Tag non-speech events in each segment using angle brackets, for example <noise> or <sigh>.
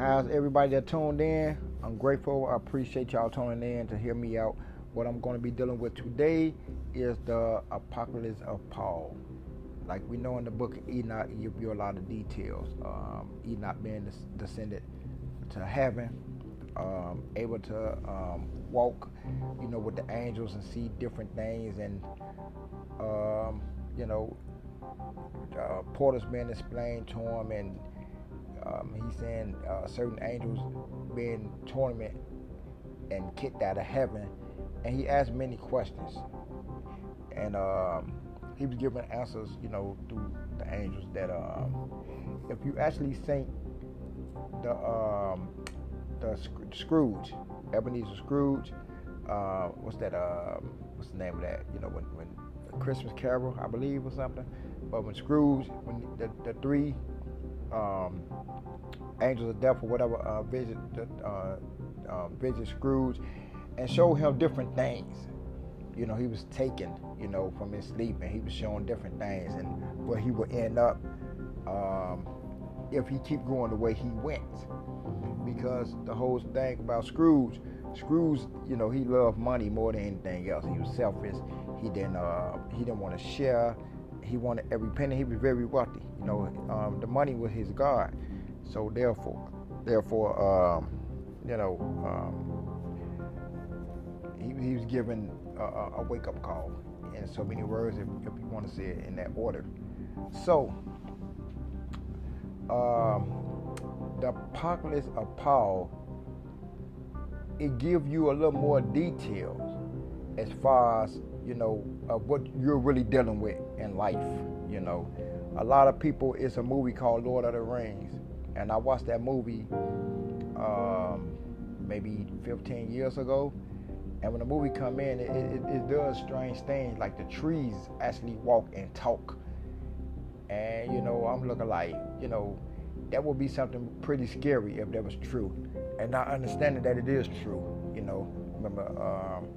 How's everybody that tuned in? I'm grateful. I appreciate y'all tuning in to hear me out. What I'm going to be dealing with today is the apocalypse of Paul. Like we know in the book of Enoch, you give you a lot of details. Um, Enoch being descended to heaven, um, able to um, walk, you know, with the angels and see different things, and um, you know, uh, portals being explained to him, and um, he's saying uh, certain angels being tormented and kicked out of heaven, and he asked many questions, and um, he was given answers, you know, through the angels that um, if you actually think the um, the Scrooge, Ebenezer Scrooge, uh, what's that? Uh, what's the name of that? You know, when when Christmas Carol, I believe, or something. But when Scrooge, when the, the three um, angels of death or whatever uh, visit uh, uh, visit Scrooge and show him different things. You know, he was taken, you know, from his sleep and he was showing different things and where he would end up um, if he keep going the way he went. Because the whole thing about Scrooge, Scrooge, you know, he loved money more than anything else. He was selfish. He didn't uh, he didn't want to share. He wanted every penny. He was very wealthy. You know, um, the money was his God. So therefore, therefore, um, you know, um, he, he, was given a, a wake up call in so many words, if, if you want to say it in that order. So, um, the apocalypse of Paul, it gives you a little more details as far as you know of what you're really dealing with in life. You know, a lot of people. It's a movie called Lord of the Rings, and I watched that movie um, maybe 15 years ago. And when the movie come in, it, it, it, does strange things like the trees actually walk and talk. And you know, I'm looking like, you know, that would be something pretty scary if that was true. And not understanding that it is true, you know. Remember, um,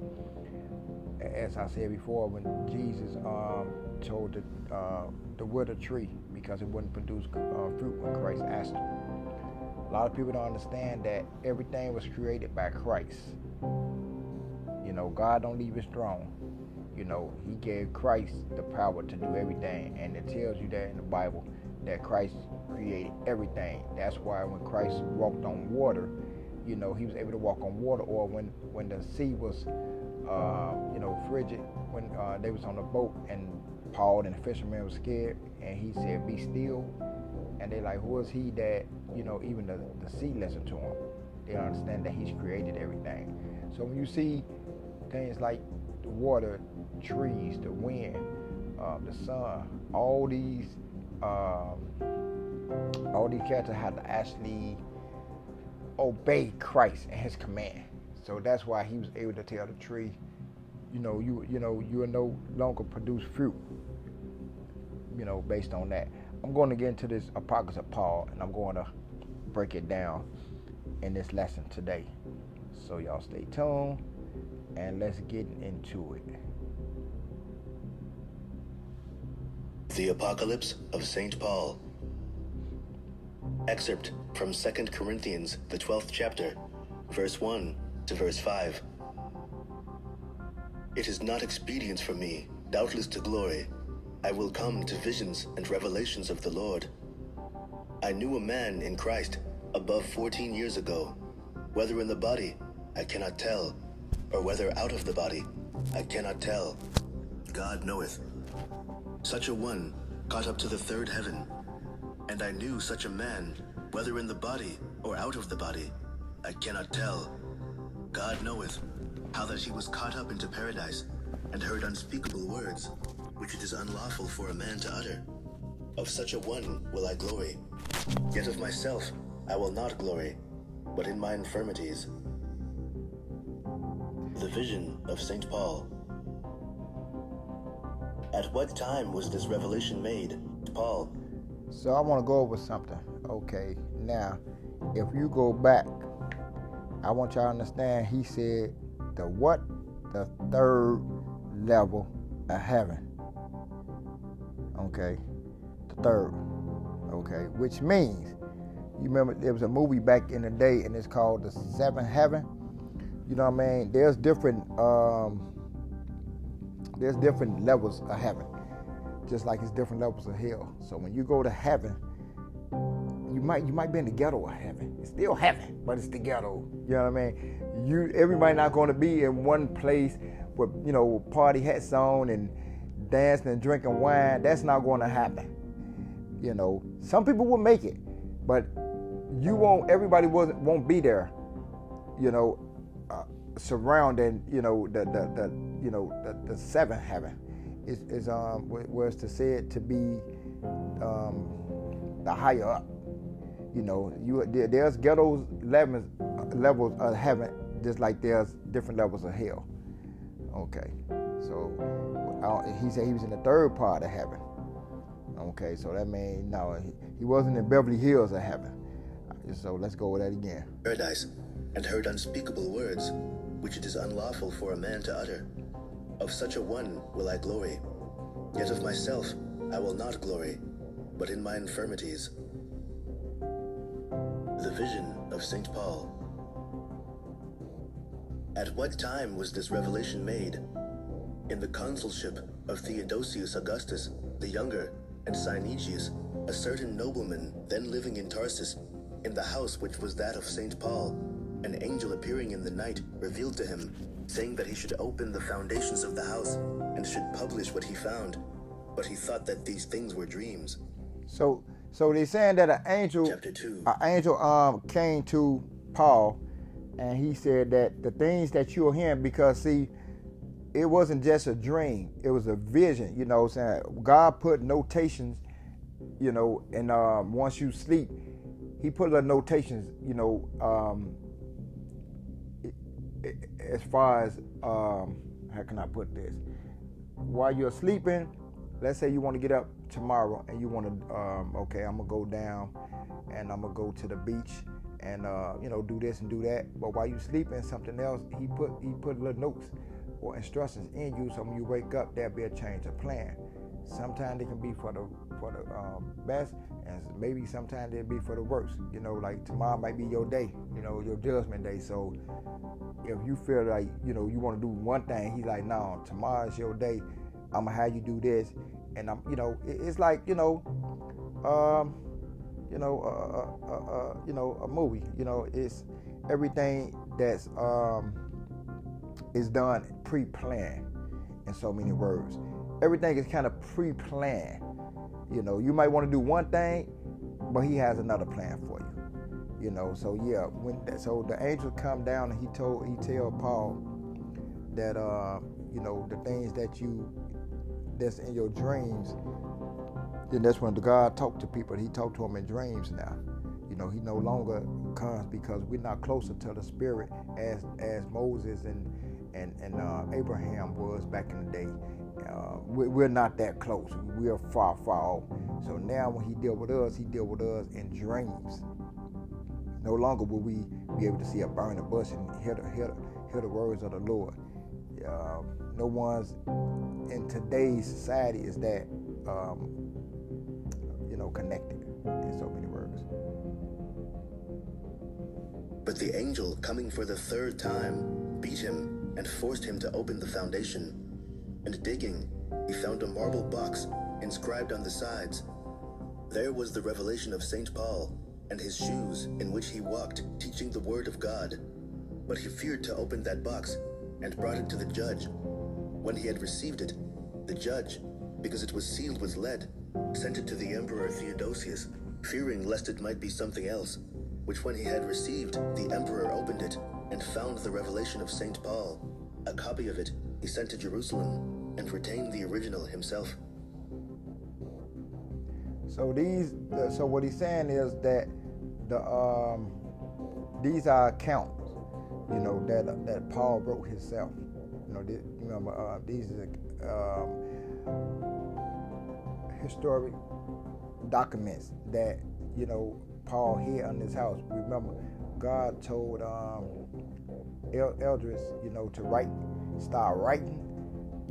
as I said before, when Jesus um, told the, uh, the withered tree because it wouldn't produce uh, fruit when Christ asked. A lot of people don't understand that everything was created by Christ. You know, God don't leave his throne. You know, he gave Christ the power to do everything. And it tells you that in the Bible that Christ created everything. That's why when Christ walked on water, you know, he was able to walk on water. Or when, when the sea was, uh, you know, frigid, when uh, they was on the boat and Paul and the fisherman was scared and he said, be still and they're like, who is he that, you know, even the, the sea listen to him? They understand that he's created everything. So when you see things like the water, trees, the wind, uh, the sun, all these, um, all these characters had to actually obey Christ and His command. So that's why He was able to tell the tree, you know, you you know, you will no longer produce fruit. You know, based on that. I'm going to get into this Apocalypse of Paul, and I'm going to break it down in this lesson today. So y'all stay tuned, and let's get into it. The Apocalypse of St. Paul. Excerpt from 2 Corinthians, the 12th chapter, verse 1 to verse 5. It is not expedient for me, doubtless to glory I will come to visions and revelations of the Lord. I knew a man in Christ above 14 years ago, whether in the body, I cannot tell, or whether out of the body, I cannot tell. God knoweth. Such a one got up to the third heaven, and I knew such a man, whether in the body or out of the body, I cannot tell. God knoweth how that he was caught up into paradise and heard unspeakable words which it is unlawful for a man to utter. Of such a one will I glory. Yet of myself I will not glory, but in my infirmities. The Vision of St. Paul. At what time was this revelation made, to Paul? So I want to go over something. Okay, now, if you go back, I want y'all to understand he said the what? The third level of heaven okay? The third, okay? Which means You remember there was a movie back in the day, and it's called The Seventh Heaven. You know what I mean? There's different um, there's different levels of heaven, just like it's different levels of hell. So when you go to heaven, you might you might be in the ghetto of heaven. It's still heaven, but it's the ghetto. You know what I mean? You everybody not going to be in one place with you know party hats on and dancing and drinking wine. That's not going to happen. You know, some people will make it, but you won't. Everybody won't won't be there. You know, uh, surrounding you know the the, the you know the, the seventh heaven is, is um was to say it to be um, the higher up. You know, you there, there's ghettos levels levels of heaven just like there's different levels of hell. Okay, so uh, he said he was in the third part of heaven. Okay, so that means no, he, he wasn't in Beverly Hills of heaven. So let's go with that again. Paradise, and heard unspeakable words, which it is unlawful for a man to utter. Of such a one will I glory. Yet of myself I will not glory, but in my infirmities. Vision of St. Paul. At what time was this revelation made? In the consulship of Theodosius Augustus the Younger and Cynegius, a certain nobleman then living in Tarsus, in the house which was that of St. Paul, an angel appearing in the night revealed to him, saying that he should open the foundations of the house and should publish what he found. But he thought that these things were dreams. So, so they're saying that an angel, an angel um came to Paul, and he said that the things that you're hearing, because see, it wasn't just a dream; it was a vision. You know, what I'm saying God put notations, you know, and um, once you sleep, He put the notations, you know, um, as far as um, how can I put this? While you're sleeping, let's say you want to get up tomorrow and you want to, um, okay, I'm gonna go down and I'm gonna go to the beach and uh, you know do this and do that. But while you sleeping, something else, he put he put little notes or instructions in you. So when you wake up, there'll be a change of plan. Sometimes it can be for the for the um, best, and maybe sometimes it'll be for the worst. You know, like tomorrow might be your day. You know, your judgment day. So if you feel like you know you want to do one thing, he's like, no, tomorrow's your day. I'm gonna have you do this, and I'm, you know, it's like you know, um, you know, uh, uh, uh, you know, a movie. You know, it's everything that's um, is done pre-planned. In so many words, everything is kind of pre-planned. You know, you might want to do one thing, but he has another plan for you. You know, so yeah, when so the angel come down and he told he tell Paul that uh, you know, the things that you that's in your dreams, then that's when the God talked to people. He talked to them in dreams now. You know, he no longer comes because we're not closer to the spirit as as Moses and and and uh, Abraham was back in the day. Uh, we're, we're not that close. We're far, far off. So now when he deal with us, he deal with us in dreams. No longer will we be able to see a burning bush and hear the, hear the, hear the words of the Lord. Uh, no one's in today's society is that um, you know connected in so many words. But the angel, coming for the third time, beat him and forced him to open the foundation. And digging, he found a marble box inscribed on the sides. There was the revelation of St. Paul and his shoes in which he walked, teaching the word of God. But he feared to open that box and brought it to the judge. When he had received it, the judge, because it was sealed with lead, sent it to the Emperor Theodosius, fearing lest it might be something else. Which when he had received, the emperor opened it and found the revelation of St. Paul. A copy of it he sent to Jerusalem and retained the original himself. So these, so what he's saying is that the um, these are accounts, you know, that that Paul wrote himself. You know, remember uh, these are um, historic documents that you know Paul here in this house. Remember, God told um, El- Eldris, you know, to write, start writing,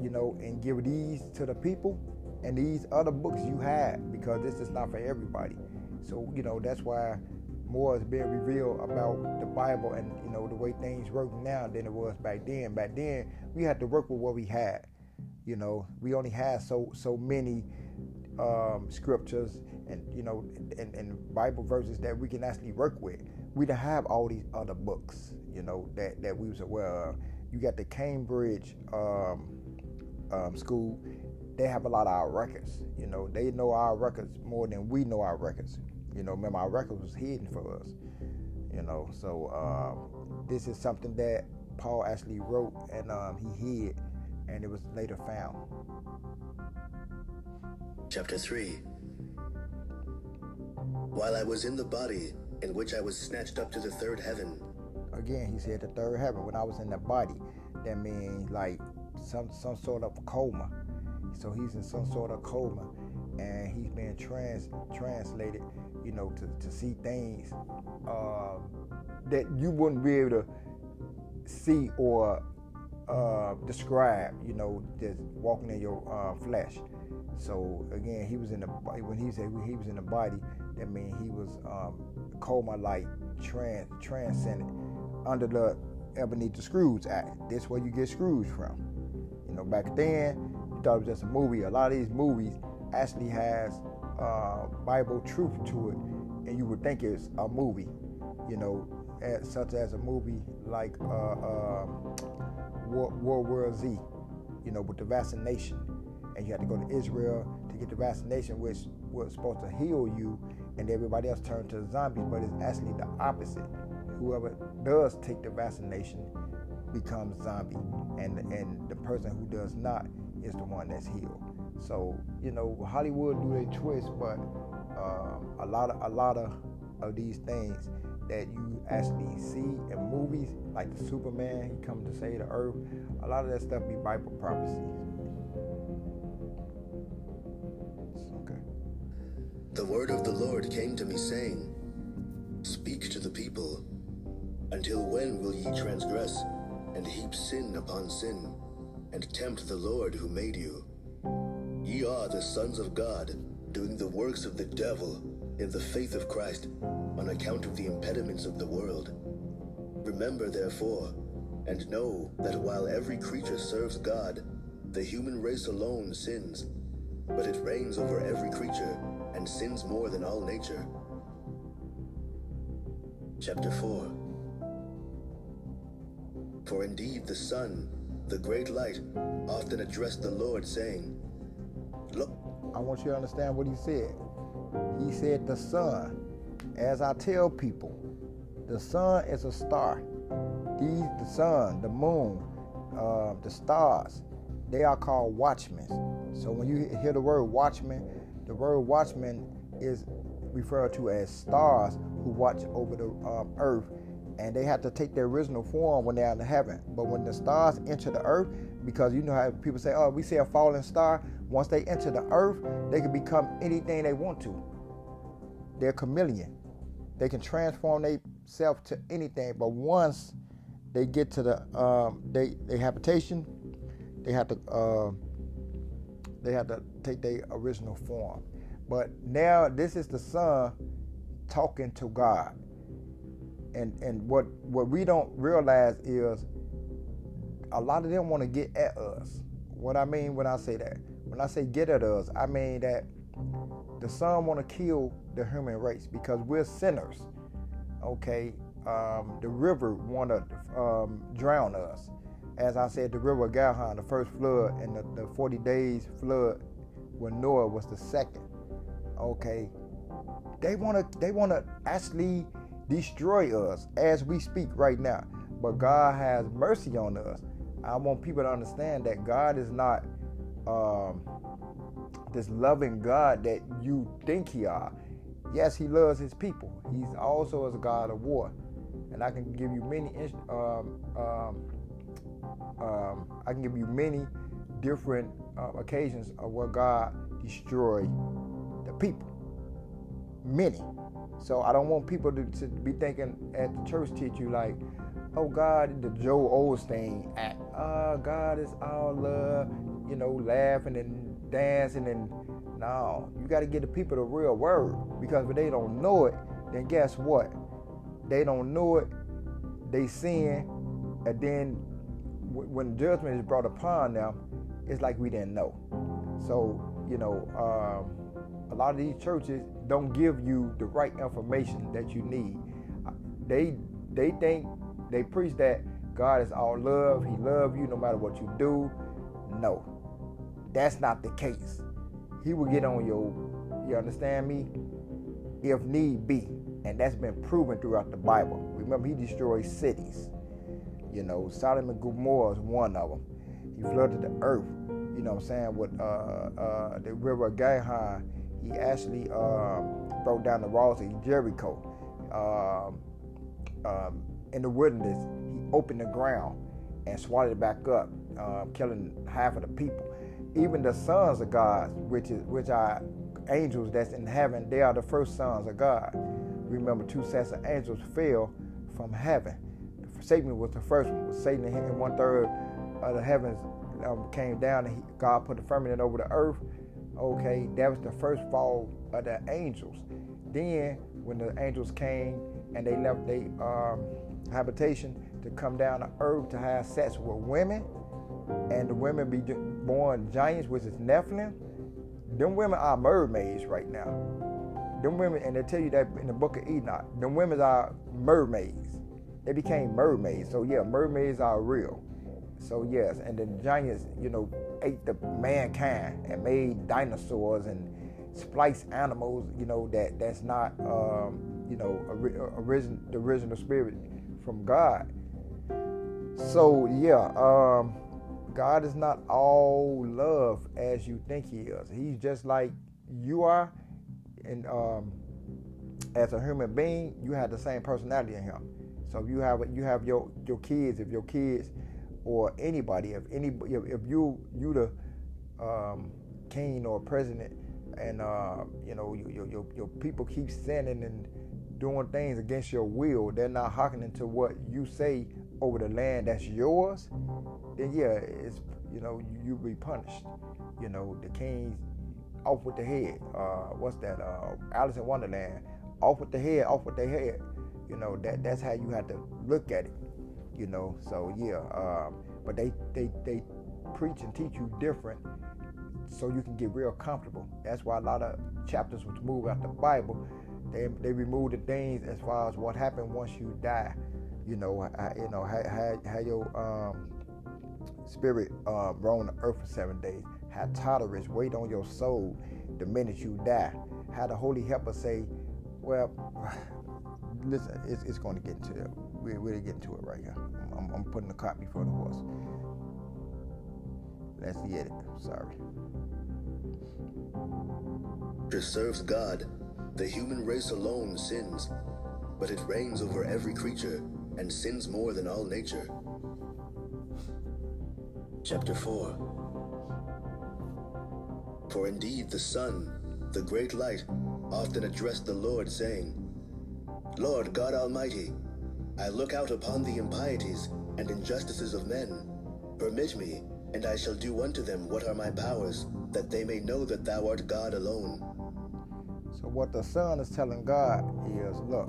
you know, and give these to the people and these other books you have because this is not for everybody. So, you know, that's why more is being revealed about the Bible and you know the way things work now than it was back then. Back then, we had to work with what we had. You know, we only had so so many um, scriptures and you know and, and Bible verses that we can actually work with. We didn't have all these other books, you know, that that we was aware of. You got the Cambridge um, um, school. They have a lot of our records. You know, they know our records more than we know our records. You know, remember our records was hidden for us. You know, so um, this is something that Paul actually wrote and um, he hid, and it was later found. Chapter 3 While I was in the body, in which I was snatched up to the third heaven. Again, he said the third heaven. When I was in the body, that means like some some sort of coma. So he's in some sort of coma, and he's being trans translated you know, to, to see things uh, that you wouldn't be able to see or uh, describe, you know, just walking in your uh, flesh. So again, he was in the when he said he was in the body, that means he was um, coma like trans transcended under the Ebenezer Scrooge Act. That's where you get Scrooge from. You know, back then you thought it was just a movie. A lot of these movies actually has uh, Bible truth to it, and you would think it's a movie, you know, as, such as a movie like uh, uh, World, War Z, you know, with the vaccination, and you had to go to Israel to get the vaccination, which was supposed to heal you, and everybody else turned to zombies, but it's actually the opposite. Whoever does take the vaccination becomes zombie, and and the person who does not is the one that's healed. So you know, Hollywood do their twist, but um, a lot of a lot of of these things that you actually see in movies, like the Superman, he come to save the earth. A lot of that stuff be Bible prophecies. Okay. The word of the Lord came to me, saying, Speak to the people. Until when will ye transgress, and heap sin upon sin, and tempt the Lord who made you? Ye are the sons of God, doing the works of the devil in the faith of Christ, on account of the impediments of the world. Remember, therefore, and know that while every creature serves God, the human race alone sins, but it reigns over every creature and sins more than all nature. Chapter 4 For indeed the sun, the great light, often addressed the Lord, saying. I want you to understand what he said. He said the sun. As I tell people, the sun is a star. These, the sun, the moon, uh, the stars, they are called watchmen. So when you hear the word watchman, the word watchman is referred to as stars who watch over the um, earth and they have to take their original form when they're in heaven. But when the stars enter the earth, because you know how people say, oh, we see a falling star. Once they enter the earth, they can become anything they want to. They're chameleon. They can transform themselves to anything. But once they get to the um, they, their habitation, they have to uh, they have to take their original form. But now this is the son talking to God. And and what what we don't realize is a lot of them want to get at us. What I mean when I say that, when I say get at us, I mean that the sun want to kill the human race because we're sinners. Okay, um, the river want to um, drown us. As I said, the river Gihon, the first flood, and the, the 40 days flood when Noah was the second. Okay, they want to they want to actually destroy us as we speak right now. But God has mercy on us I want people to understand that God is not um, this loving God that you think He are. Yes, He loves His people. He's also a God of war, and I can give you many. Um, um, um, I can give you many different uh, occasions of where God destroyed the people. Many. So I don't want people to, to be thinking at the church teach you like, oh God, the Joel Osteen act. Oh, God is all love, you know, laughing and dancing and no, you got to get the people the real word because if they don't know it, then guess what? they don't know it, they sin, and then when judgment is brought upon them, it's like we didn't know. So, you know, um, a lot of these churches don't give you the right information that you need. They they think they preach that God is all love. He love you no matter what you do. No, that's not the case. He will get on your, you understand me, if need be, and that's been proven throughout the Bible. Remember, he destroyed cities. You know, Sodom and Gomorrah is one of them. He flooded the earth. You know what I'm saying? With uh, uh, the river Gihon, he actually um, broke down the walls of Jericho. Um, um, in the wilderness, he opened the ground and swallowed it back up, uh, killing half of the people. Even the sons of God, which is which are angels that's in heaven, they are the first sons of God. Remember, two sets of angels fell from heaven. Satan was the first one. Satan and one third of the heavens um, came down, and he, God put the firmament over the earth. Okay, that was the first fall of the angels. Then, when the angels came and they left they um, habitation to come down to earth to have sex with women, and the women be born giants, which is Nephilim. Them women are mermaids right now. Them women, and they tell you that in the book of Enoch, them women are mermaids. They became mermaids. So yeah, mermaids are real. So yes, and the giants, you know, ate the mankind and made dinosaurs and spliced animals, you know, that that's not, um, you know, origin, the original spirit from God. So yeah, um, God is not all love as you think He is. He's just like you are, and um, as a human being, you have the same personality in Him. So you have you have your your kids, if your kids or anybody, if any if, if you you the um, king or president, and uh, you know your, your your people keep sinning and doing things against your will, they're not hearkening to what you say over the land that's yours, then yeah, it's you know you, be punished. You know the king's off with the head. Uh, what's that? Uh, Alice in Wonderland. Off with the head. Off with the head. You know that that's how you have to look at it. You know. So yeah. Um, but they they they preach and teach you different so you can get real comfortable. That's why a lot of chapters was move out the Bible they they remove the things as far as what happened once you die. You know, how, you know how, how, your um, spirit uh, roam the earth for seven days. How tolerance wait on your soul the minute you die. How the Holy Helper say, well, <sighs> listen, it's, it's going to get into it. We're really getting to it right here. I'm, I'm putting the cart before the horse. That's the edit. Sorry. Just serves God the human race alone sins, but it reigns over every creature and sins more than all nature. Chapter 4 For indeed the sun, the great light, often addressed the Lord, saying, Lord God Almighty, I look out upon the impieties and injustices of men. Permit me, and I shall do unto them what are my powers, that they may know that thou art God alone. So what the son is telling God is, look,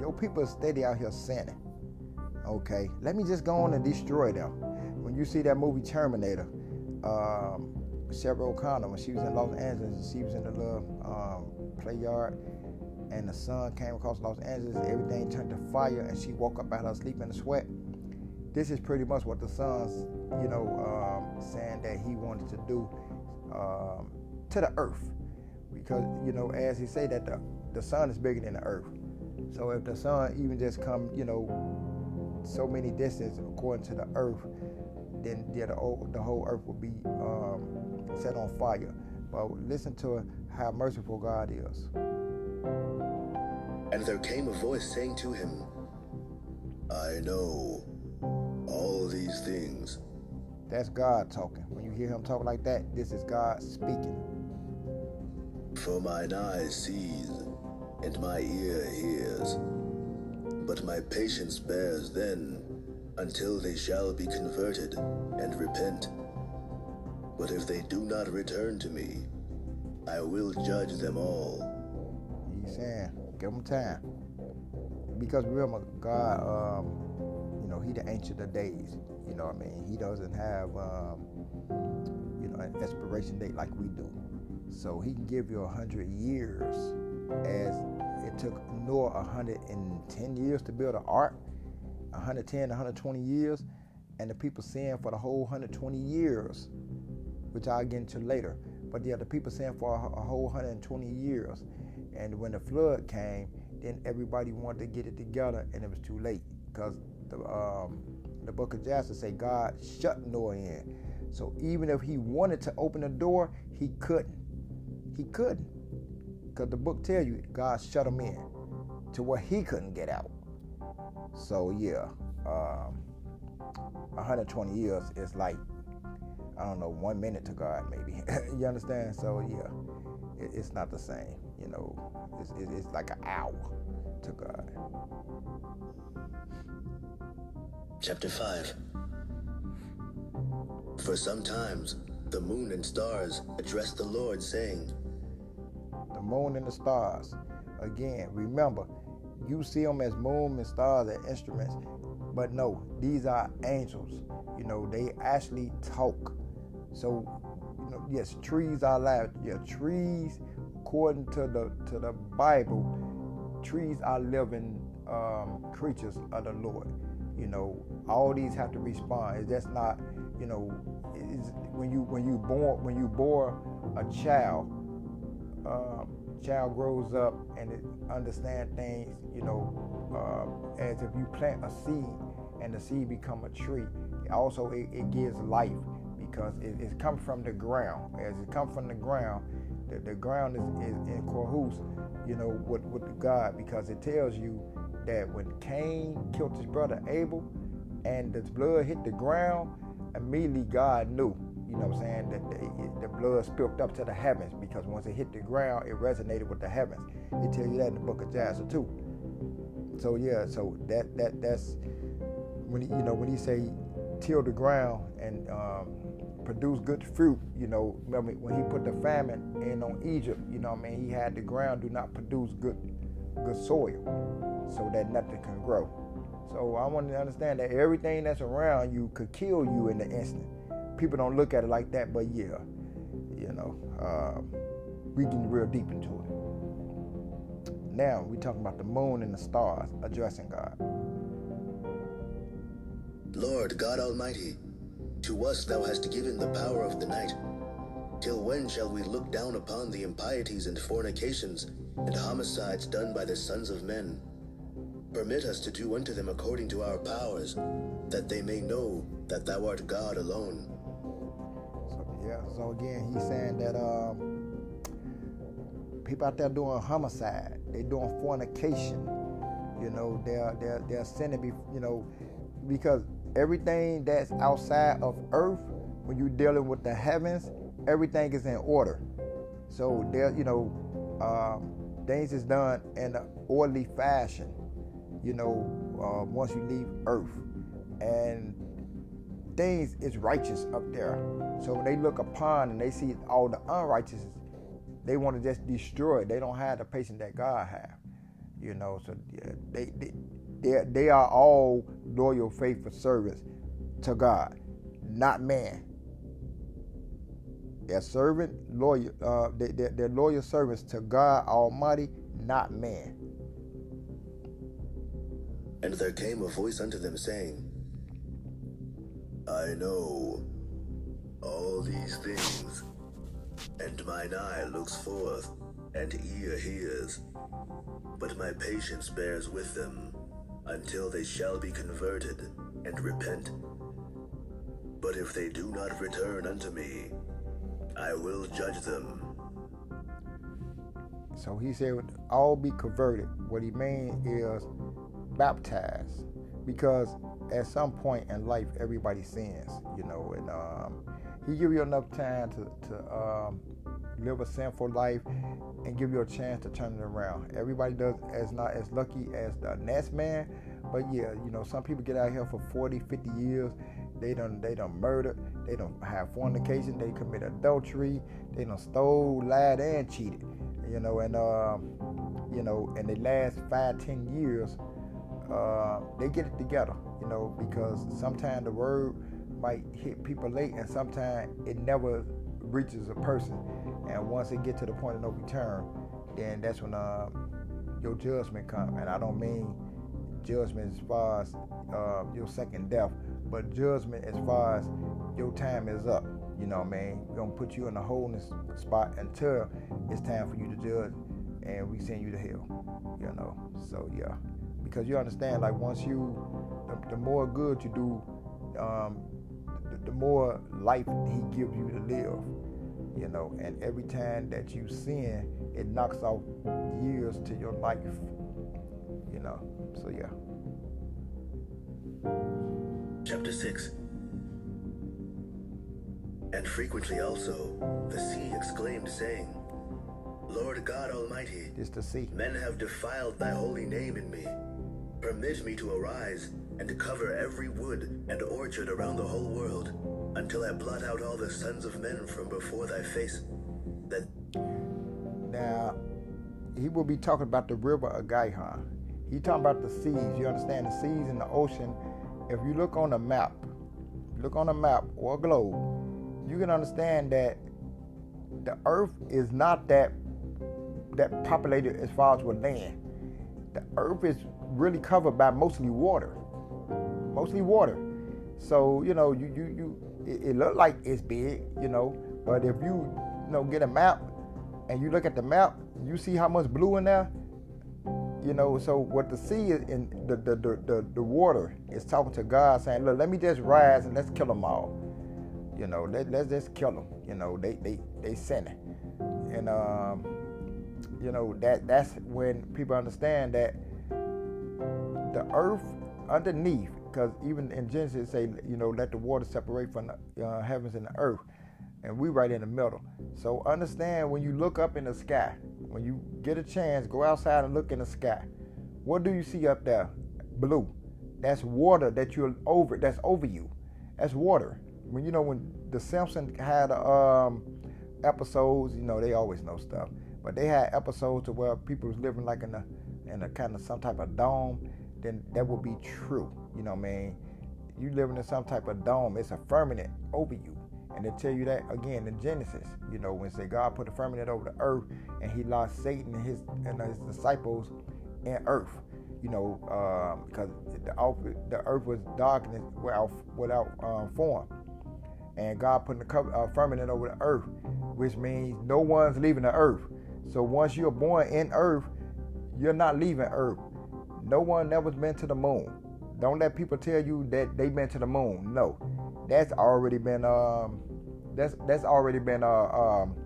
your people are steady out here sinning. Okay, let me just go on and destroy them. When you see that movie Terminator, um, Sarah O'Connor, when she was in Los Angeles, she was in the little um, play yard, and the sun came across Los Angeles, everything turned to fire, and she woke up out of her sleep in the sweat. This is pretty much what the sun's, you know, um, saying that he wanted to do um, to the earth because you know as he say that the, the sun is bigger than the earth. So if the sun even just come you know so many distance according to the earth then yeah, the, the whole earth will be um, set on fire. But listen to how merciful god is. And there came a voice saying to him i know all these things. That's god talking. When you hear him talk like that this is god speaking for mine eye sees, and my ear hears. But my patience bears then, until they shall be converted and repent. But if they do not return to me, I will judge them all. He's saying, give them time. because remember, God, um, you know, He the ancient of days. You know, what I mean, He doesn't have, um, you know, an expiration date like we do. So He can give you a hundred years, as it took Noah a hundred and ten years to build an ark, 110, 120 years, and the people sin for the whole 120 years, which I'll get into later. But yeah, the people sin for a, a whole 120 years. And when the flood came, then everybody wanted to get it together, and it was too late because the um, the book of Jasher say God shut Noah in. So even if he wanted to open the door, he couldn't. He couldn't because the book tell you God shut him in to where he couldn't get out. So yeah, um, 120 years is like I don't know one minute to God maybe. <laughs> you understand? So yeah, it, it's not the same. You know, it's, it's like an hour to God. Chapter 5 For sometimes the moon and stars address the Lord, saying, moon and the stars. Again, remember, you see them as moon and stars as instruments, but no, these are angels. You know, they actually talk. So, you know, yes, trees are alive. Yeah, trees according to the to the Bible, trees are living um, creatures of the Lord. You know, all these have to respond. That's not, you know, when you when you born when you bore a child, um, child grows up and it understand things. You know, uh, as if you plant a seed and the seed become a tree. Also, it, it gives life because it, it comes from the ground. As it comes from the ground, the, the ground is, is in cahoots, you know, with, with God because it tells you that when Cain killed his brother Abel and the blood hit the ground, immediately God knew, you know what I'm saying, that the, the blood spilled up to the heavens because once it hit the ground, it resonated with the heavens. It tells you that in the book of Jasher too. So yeah, so that that that's when he, you know when he say till the ground and um, produce good fruit. You know, remember when he put the famine in on Egypt, you know I mean? He had the ground do not produce good good soil so that nothing can grow. So I want to understand that everything that's around you could kill you in the instant. People don't look at it like that, but yeah, you know, uh, we getting real deep into it. Now we're talking about the moon and the stars addressing God. Lord God Almighty, to us thou hast given the power of the night. Till when shall we look down upon the impieties and fornications and homicides done by the sons of men? Permit us to do unto them according to our powers, that they may know that thou art God alone. So, yeah, so again, he's saying that um, people out there doing homicide, they're doing fornication, you know, they're, they're, they're sinning, you know, because everything that's outside of earth, when you're dealing with the heavens, everything is in order. So there, you know, um, things is done in an orderly fashion. You know, uh, once you leave earth, and things is righteous up there. So when they look upon and they see all the unrighteousness, they want to just destroy it. They don't have the patience that God have. You know, so they, they they, they are all loyal, faithful servants to God, not man. They're servant, loyal, uh, they, they're, they're loyal servants to God Almighty, not man. And there came a voice unto them, saying, I know all these things, and mine eye looks forth, and ear hears, but my patience bears with them until they shall be converted and repent. But if they do not return unto me, I will judge them. So he said, all be converted. What he means is baptized. Because at some point in life, everybody sins, you know, and um, he give you enough time to, to um, live a sinful life and give you a chance to turn it around. Everybody does as not as lucky as the next man, but yeah, you know, some people get out here for 40, 50 years. They don't they don't murder, they don't have fornication, they commit adultery, they don't stole, lied, and cheated. You know, and um, you know, and they last five, ten years, uh, they get it together, you know, because sometimes the word might hit people late, and sometimes it never reaches a person. And once it get to the point of no return, then that's when uh, your judgment come. And I don't mean judgment as far as uh, your second death, but judgment as far as your time is up. You know what I mean? We're gonna put you in a holding spot until it's time for you to judge, and we send you to hell. You know. So yeah, because you understand, like once you, the, the more good you do, um, the, the more life He gives you to live. You know, and every time that you sin, it knocks off years to your life. You know. So yeah. Chapter 6 And frequently also the sea exclaimed, saying, Lord God Almighty, It's the sea. men have defiled thy holy name in me. Permit me to arise and cover every wood and orchard around the whole world, until I blot out all the sons of men from before thy face. That Now, he will be talking about the river of Gihon. He talking about the seas. You understand the seas and the ocean. If you look on a map, look on a map or a globe, you can understand that the earth is not that that populated as far as with land. The earth is really covered by mostly water. Mostly water. So, you know, you you, you it, it look like it's big, you know, but if you, you know, get a map and you look at the map, you see how much blue in there. You know, so what the sea is in the the, the, the, the water is talking to God saying, Look, let me just rise and let's kill them all. You know, let, let's just kill them. You know, they they they sinning. And um, you know, that that's when people understand that the earth underneath, because even in Genesis say, you know, let the water separate from the uh, heavens and the earth, and we right in the middle. So understand when you look up in the sky, when you get a chance, go outside and look in the sky. What do you see up there? Blue. That's water that you're over. That's over you. That's water. When you know when the Simpsons had um, episodes, you know they always know stuff, but they had episodes to where people was living like in a in a kind of some type of dome. Then that will be true. You know what I mean? You living in some type of dome. It's a firmament over you. And they tell you that again in Genesis, you know, when say God put a firmament over the earth and he lost Satan and his and his disciples in earth, you know, um, because the, the earth was darkness without without um, form, and God put uh, firmament over the earth, which means no one's leaving the earth. So once you're born in earth, you're not leaving earth. No one never's been to the moon. Don't let people tell you that they've been to the moon. No, that's already been um, that's that's already been uh, um,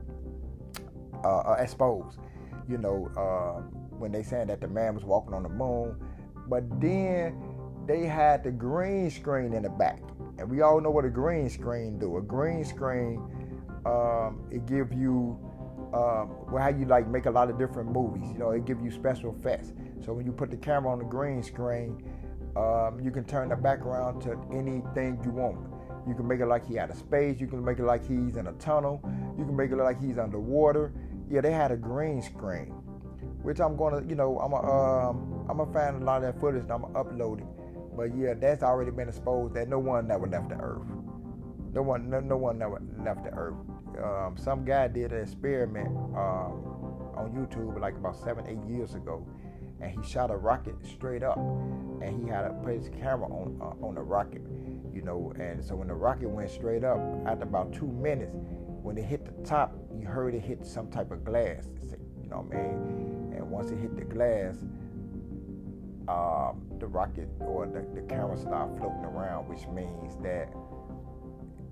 uh, uh, exposed. You know, uh, when they saying that the man was walking on the moon, but then they had the green screen in the back, and we all know what a green screen do. A green screen, um, it give you um, how you like make a lot of different movies. You know, it give you special effects. So when you put the camera on the green screen, um, you can turn the background to anything you want. You can make it like he out of space. You can make it like he's in a tunnel. You can make it like he's underwater. Yeah, they had a green screen, which I'm gonna, you know, I'm gonna, um, I'm gonna find a lot of that footage and I'm gonna upload it. But yeah, that's already been exposed that no one never left the earth. No one, no, no one never left the earth. Um, some guy did an experiment um, on YouTube like about seven, eight years ago, and he shot a rocket straight up, and he had to put his camera on uh, on the rocket, you know. And so when the rocket went straight up, after about two minutes, when it hit the top, you heard it hit some type of glass, you know what I mean? And once it hit the glass, um, the rocket or the, the camera started floating around, which means that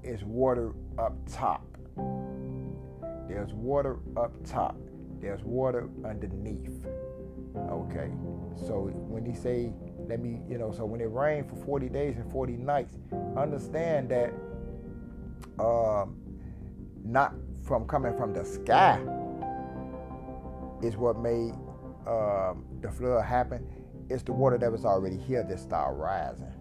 it's water up top. There's water up top. There's water underneath. Okay. So when he say, let me, you know, so when it rained for 40 days and 40 nights, understand that um, not from coming from the sky is what made um, the flood happen. It's the water that was already here that started rising.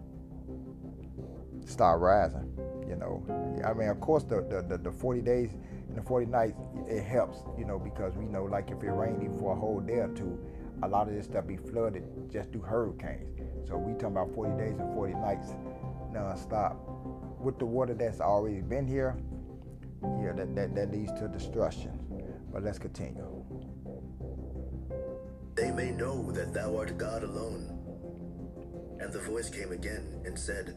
Start rising, you know. I mean, of course, the, the, the, the 40 days and the 40 nights, it helps, you know, because we know, like, if it rained for a whole day or two, a lot of this stuff be flooded just through hurricanes. So we talking about 40 days and 40 nights non-stop. With the water that's already been here, yeah, that, that, that leads to destruction. But let's continue. They may know that thou art God alone. And the voice came again and said,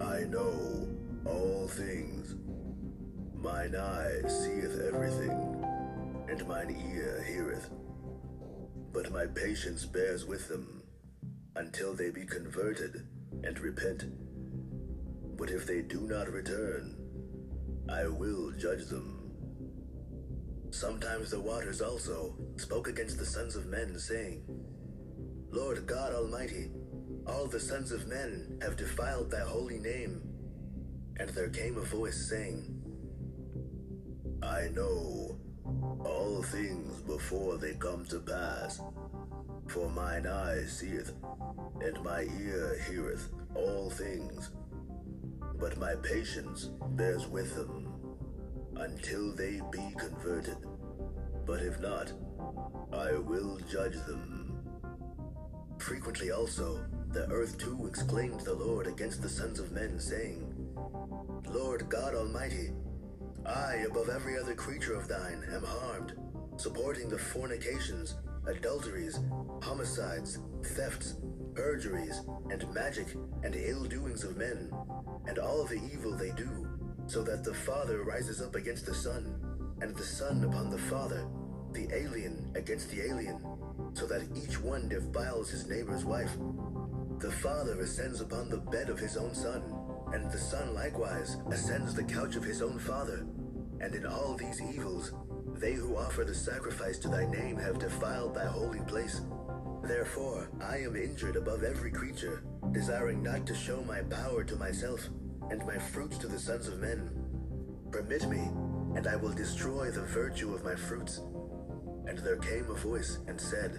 I know all things. Mine eye seeth everything, and mine ear heareth. But my patience bears with them, until they be converted and repent. But if they do not return, I will judge them. Sometimes the waters also spoke against the sons of men, saying, Lord God Almighty, all the sons of men have defiled thy holy name. And there came a voice saying, I know all things before they come to pass. For mine eye seeth, and my ear heareth all things. But my patience bears with them, until they be converted. But if not, I will judge them. Frequently also, the earth too exclaimed the Lord against the sons of men, saying, Lord God Almighty, I, above every other creature of thine, am harmed, supporting the fornications, adulteries, homicides, thefts, perjuries, and magic, and ill doings of men, and all the evil they do, so that the Father rises up against the Son, and the Son upon the Father, the alien against the alien, so that each one defiles his neighbor's wife. The Father ascends upon the bed of his own Son, and the Son likewise ascends the couch of his own Father. And in all these evils, they who offer the sacrifice to thy name have defiled thy holy place. Therefore, I am injured above every creature, desiring not to show my power to myself, and my fruits to the sons of men. Permit me, and I will destroy the virtue of my fruits. And there came a voice and said,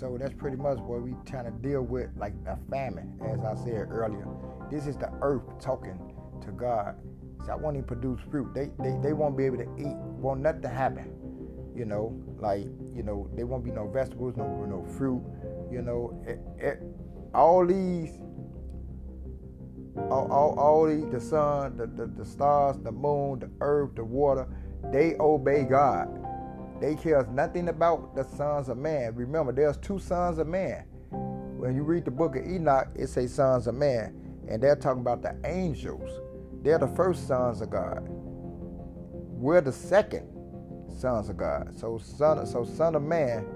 so that's pretty much what we trying to deal with, like a famine, as I said earlier. This is the earth talking to God. So I won't even produce fruit. They, they they won't be able to eat. Won't nothing happen. You know, like you know, there won't be no vegetables, no no fruit. You know, it, it, all these, all, all, all these, the sun, the, the the stars, the moon, the earth, the water, they obey God. They cares nothing about the sons of man. Remember, there's two sons of man. When you read the book of Enoch, it says sons of man, and they're talking about the angels. They're the first sons of God. We're the second sons of God. So son, so son of man.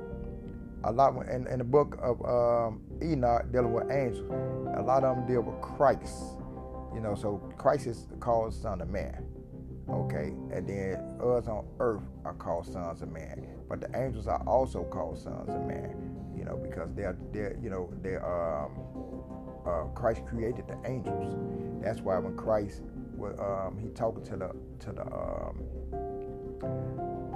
A lot in, in the book of um, Enoch dealing with angels. A lot of them deal with Christ. You know, so Christ is called son of man. Okay, and then us on earth are called sons of man, but the angels are also called sons of man. You know, because they're they're you know they're um, uh, Christ created the angels. That's why when Christ was um, he talking to the to the um,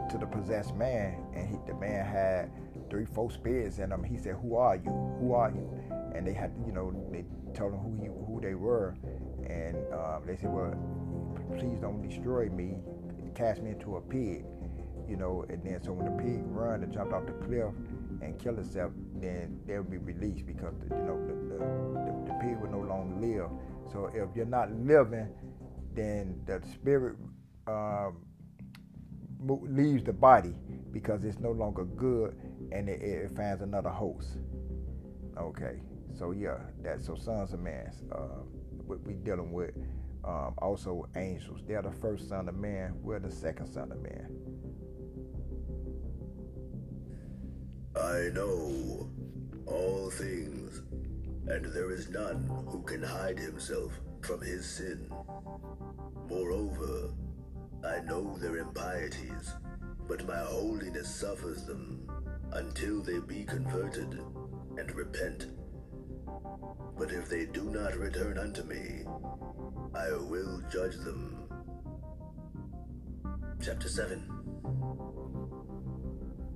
to the possessed man, and he, the man had three, four spirits in him. He said, "Who are you? Who are you?" And they had, you know, they told him who he, who they were, and um, they said, "Well, please don't destroy me. Cast me into a pig." You know, and then so when the pig run and jumped off the cliff and killed itself, then they'll be released because the, you know the, the, the, the pig will no longer live. So if you're not living, then the spirit um, leaves the body because it's no longer good and it, it finds another host. Okay, so yeah, that's so sons of man. Uh, what we dealing with. Um, also angels. They're the first son of man. We're the second son of man. I know all things, and there is none who can hide himself from his sin. Moreover, I know their impieties, but my holiness suffers them until they be converted and repent. But if they do not return unto me, I will judge them. Chapter 7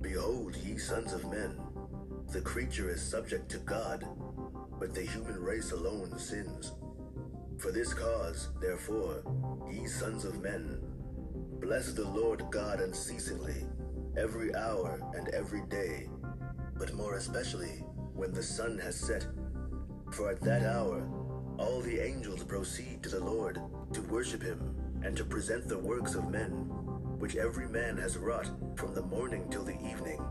Behold, ye sons of men, the creature is subject to God, but the human race alone sins. For this cause, therefore, ye sons of men, bless the Lord God unceasingly, every hour and every day, but more especially when the sun has set. For at that hour, all the angels proceed to the Lord to worship him and to present the works of men, which every man has wrought from the morning till the evening.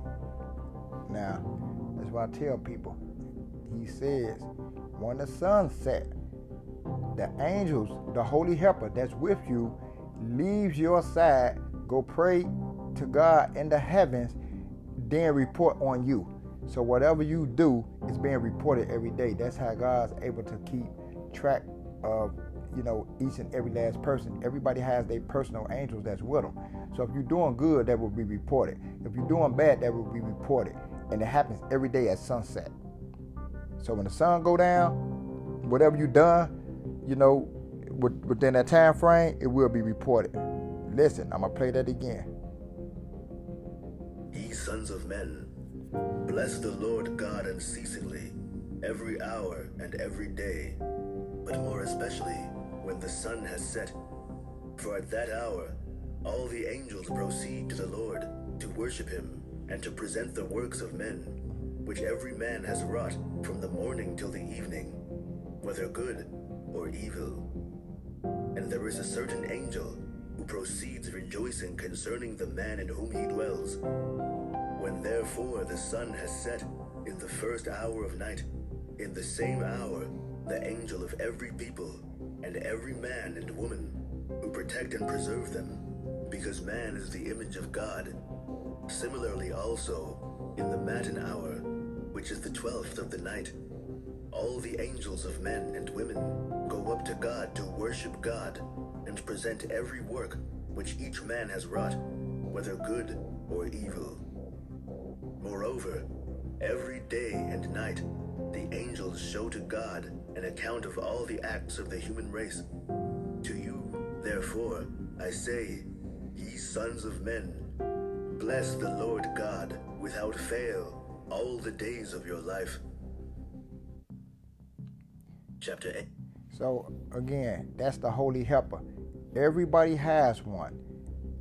Now, that's why I tell people. He says, when the sun set, the angels, the holy helper that's with you, leaves your side, go pray to God in the heavens, then report on you. So whatever you do is being reported every day. That's how God's able to keep track of you know each and every last person. Everybody has their personal angels that's with them. So if you're doing good, that will be reported. If you're doing bad, that will be reported, and it happens every day at sunset. So when the sun go down, whatever you done, you know, within that time frame, it will be reported. Listen, I'm gonna play that again. Ye sons of men, bless the Lord God unceasingly, every hour and every day, but more especially when the sun has set. For at that hour, all the angels proceed to the Lord to worship him and to present the works of men, which every man has wrought from the morning till the evening, whether good or evil. And there is a certain angel who proceeds rejoicing concerning the man in whom he dwells. When therefore the sun has set in the first hour of night, in the same hour the angel of every people and every man and woman who protect and preserve them, because man is the image of God. Similarly also, in the matin hour, which is the twelfth of the night, all the angels of men and women go up to God to worship God and present every work which each man has wrought, whether good or evil. Moreover, every day and night the angels show to God an account of all the acts of the human race. To you, therefore, I say, ye sons of men, bless the Lord God without fail all the days of your life chapter 8. So, again, that's the Holy Helper. Everybody has one.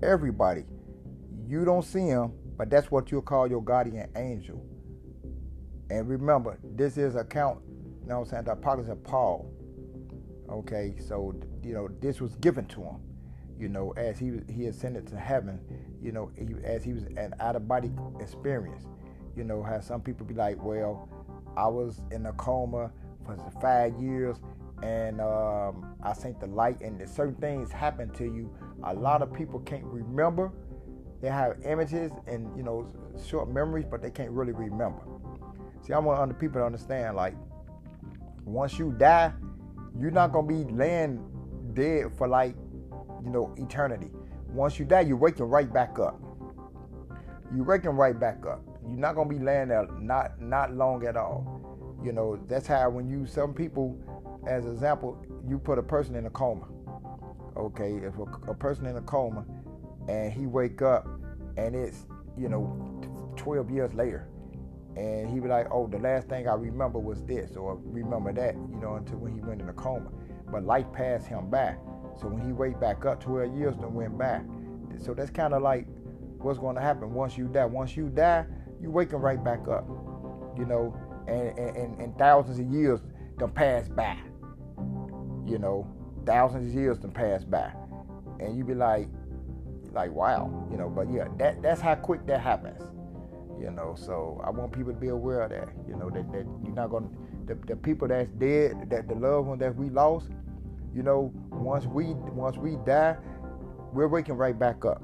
Everybody. You don't see him, but that's what you'll call your guardian angel. And remember, this is a count, you know what I'm saying, the apocalypse of Paul. Okay, so, you know, this was given to him, you know, as he he ascended to heaven, you know, he, as he was an out of body experience. You know, how some people be like, well, I was in a coma for five years and um, I think the light and certain things happen to you. A lot of people can't remember. They have images and you know short memories, but they can't really remember. See, I want other people to understand. Like, once you die, you're not gonna be laying dead for like you know eternity. Once you die, you're waking right back up. You're waking right back up. You're not gonna be laying there not not long at all. You know, that's how when you some people, as example, you put a person in a coma. Okay, if a, a person in a coma and he wake up and it's you know 12 years later and he be like oh the last thing i remember was this or remember that you know until when he went in a coma but life passed him by so when he wake back up 12 years then went back so that's kind of like what's going to happen once you die once you die you waking right back up you know and, and, and thousands of years done passed by. You know, thousands of years done passed by. And you be like, like, wow, you know, but yeah, that that's how quick that happens. You know, so I want people to be aware of that. You know, that, that you're not gonna the, the people that's dead, that the loved one that we lost, you know, once we once we die, we're waking right back up.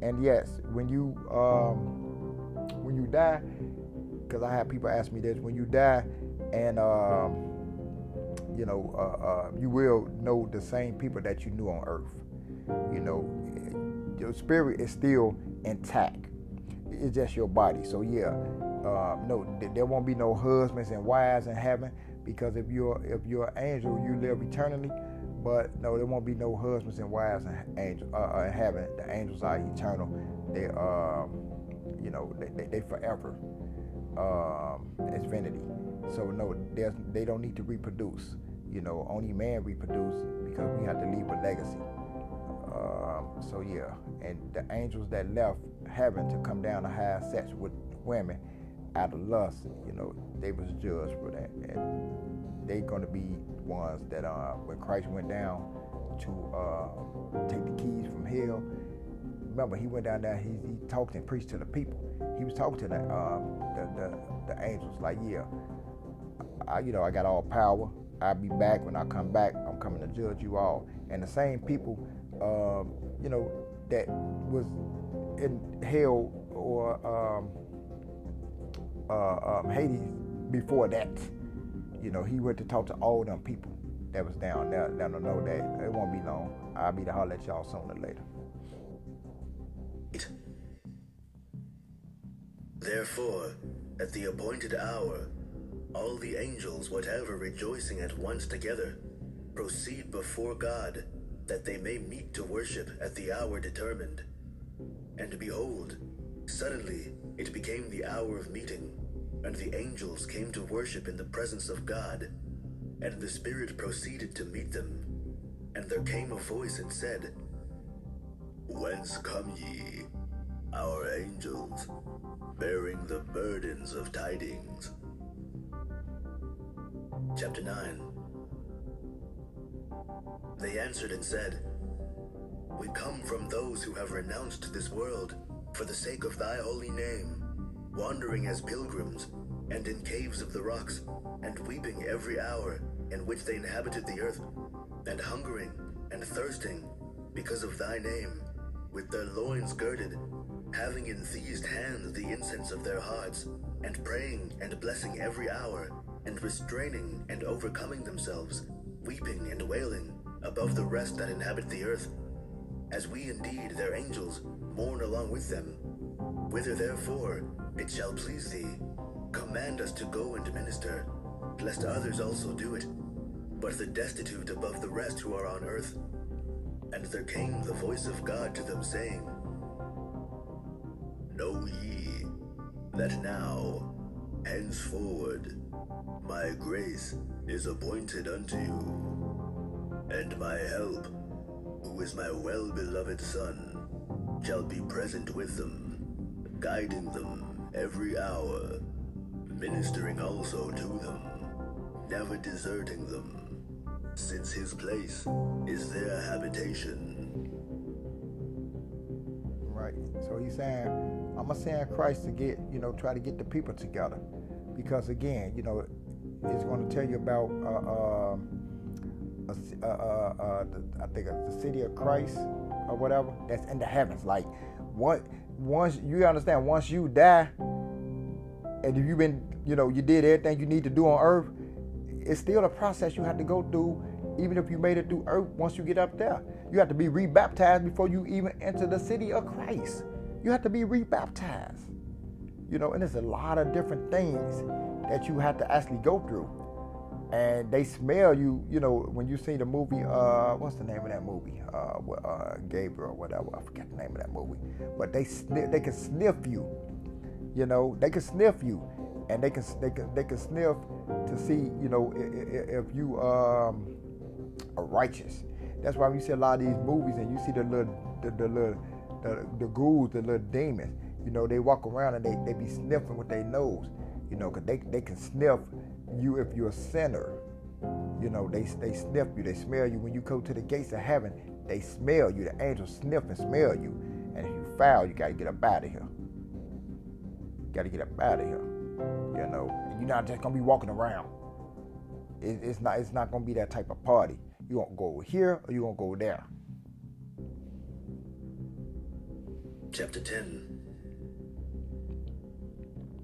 And yes, when you um when you die, because I have people ask me this: when you die, and um, you know, uh, uh, you will know the same people that you knew on Earth. You know, your spirit is still intact. It's just your body. So yeah, uh, no, there won't be no husbands and wives in heaven because if you're if you're an angel, you live eternally. But no, there won't be no husbands and wives in angel uh, uh, in heaven. The angels are eternal. They um, you know, they, they, they forever um, vanity. So no, there's they don't need to reproduce. You know, only man reproduce because we have to leave a legacy. Um, so yeah, and the angels that left heaven to come down to have sex with women, out of lust, you know, they was judged for that. And they gonna be ones that uh when Christ went down to uh, take the keys from hell. Remember, he went down there. He, he talked and preached to the people. He was talking to the uh the, the, the angels like, yeah, I, you know, I got all power. I'll be back. When I come back, I'm coming to judge you all. And the same people, um, you know, that was in hell or um, uh, um, Hades before that. You know, he went to talk to all them people that was down there. Let them know that it won't be long. I'll be to holler at y'all sooner or later. Therefore, at the appointed hour, all the angels, whatever rejoicing at once together, proceed before God, that they may meet to worship at the hour determined. And behold, suddenly it became the hour of meeting, and the angels came to worship in the presence of God. And the Spirit proceeded to meet them. And there came a voice and said, Whence come ye, our angels, bearing the burdens of tidings? Chapter 9 They answered and said, We come from those who have renounced this world for the sake of thy holy name, wandering as pilgrims, and in caves of the rocks, and weeping every hour in which they inhabited the earth, and hungering and thirsting because of thy name, with their loins girded, having in seized hands the incense of their hearts, and praying and blessing every hour and restraining and overcoming themselves, weeping and wailing above the rest that inhabit the earth. As we indeed, their angels, mourn along with them. Whither therefore it shall please thee, command us to go and minister, lest others also do it, but the destitute above the rest who are on earth. And there came the voice of God to them, saying, Know ye that now, henceforward, my grace is appointed unto you, and my help, who is my well beloved Son, shall be present with them, guiding them every hour, ministering also to them, never deserting them, since his place is their habitation. Right. So he's saying, I'm gonna send Christ to get, you know, try to get the people together, because again, you know, is going to tell you about, uh, uh, uh, uh, the, I think the city of Christ or whatever that's in the heavens. Like, what once you understand, once you die, and if you've been, you know, you did everything you need to do on earth, it's still a process you have to go through. Even if you made it through earth, once you get up there, you have to be rebaptized before you even enter the city of Christ. You have to be rebaptized. You know, and there's a lot of different things that you have to actually go through. And they smell you, you know, when you see the movie, uh, what's the name of that movie? Uh, uh, Gabriel whatever. I forget the name of that movie. But they sniff, they can sniff you. You know, they can sniff you, and they can they can they can sniff to see, you know, if, if you um, are righteous. That's why when you see a lot of these movies and you see the little the, the little the, the ghouls, the little demons, you know, they walk around and they, they be sniffing with their nose you know, because they, they can sniff you if you're a sinner. You know, they, they sniff you, they smell you. When you go to the gates of heaven, they smell you. The angels sniff and smell you. And if you foul, you got to get up out of here. Got to get up out of here. You know, you're not just going to be walking around. It, it's not, it's not going to be that type of party. You're going to go here or you're going to go there. Chapter 10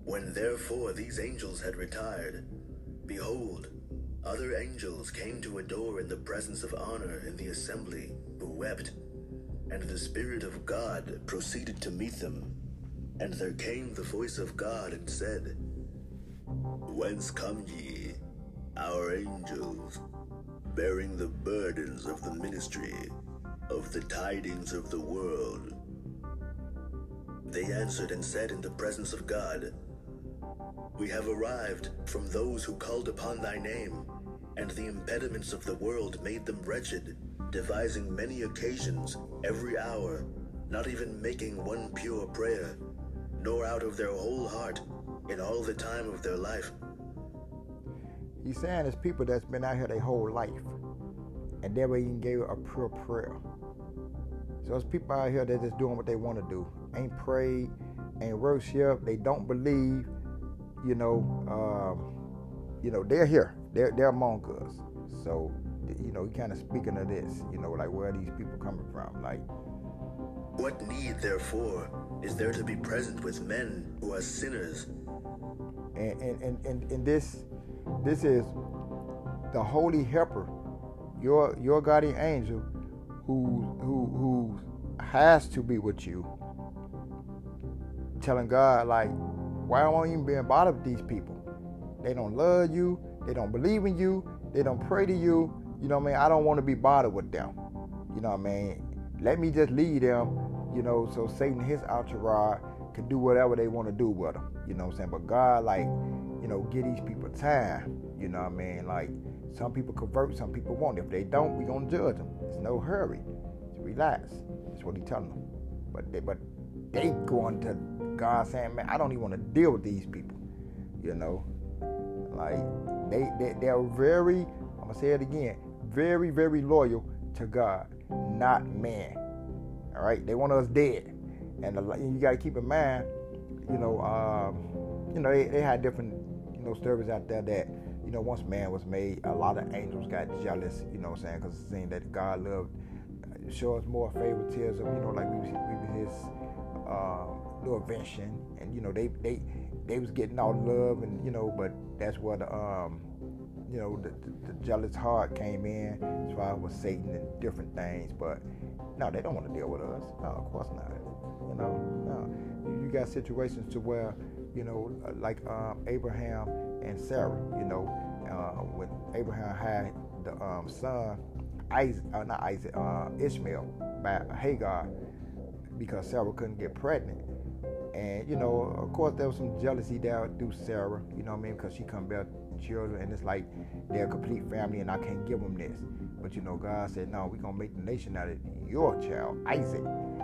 when therefore these angels had retired, behold, other angels came to adore in the presence of honor in the assembly, who wept. And the Spirit of God proceeded to meet them. And there came the voice of God and said, Whence come ye, our angels, bearing the burdens of the ministry, of the tidings of the world? They answered and said in the presence of God, we have arrived from those who called upon thy name, and the impediments of the world made them wretched, devising many occasions every hour, not even making one pure prayer, nor out of their whole heart, in all the time of their life. He's saying it's people that's been out here their whole life and never even gave a pure prayer. So it's people out here that just doing what they want to do. Ain't prayed, ain't worship, they don't believe, you know, um, you know, they're here. They're they're among us. So, you know, kind of speaking of this, you know, like where are these people coming from? Like what need, therefore, is there to be present with men who are sinners? And and, and, and, and this this is the holy helper, your your guardian angel, who who who has to be with you. Telling God like, why I even being bothered with these people? They don't love you. They don't believe in you. They don't pray to you. You know what I mean? I don't want to be bothered with them. You know what I mean? Let me just lead them, you know, so Satan his entourage can do whatever they want to do with them. You know what I'm saying? But God, like, you know, give these people time. You know what I mean? Like, some people convert, some people won't. If they don't, we gonna judge them. It's no hurry. Just relax. That's what he telling them. But they, but they going to God saying, man, I don't even want to deal with these people. You know, like they, they they're very. I'm gonna say it again. Very very loyal to God, not man. All right, they want us dead, and you got to keep in mind, you know, um, you know they, they had different you know stories out there that you know once man was made, a lot of angels got jealous. You know, what I'm saying because it seemed that God loved show us more favoritism. You know, like we we his um, invention, and you know they they they was getting all love, and you know, but that's where the um, you know the, the, the jealous heart came in as far as Satan and different things. But no, they don't want to deal with us. No, of course not. You know, no. You got situations to where you know, like um, Abraham and Sarah. You know, uh, when Abraham had the um, son Isaac, uh, not Isaac, uh, Ishmael by Hagar because Sarah couldn't get pregnant. And you know, of course, there was some jealousy there through Sarah. You know what I mean? Because she come bear children, and it's like they're a complete family, and I can't give them this. But you know, God said, "No, we're gonna make the nation out of your child, Isaac."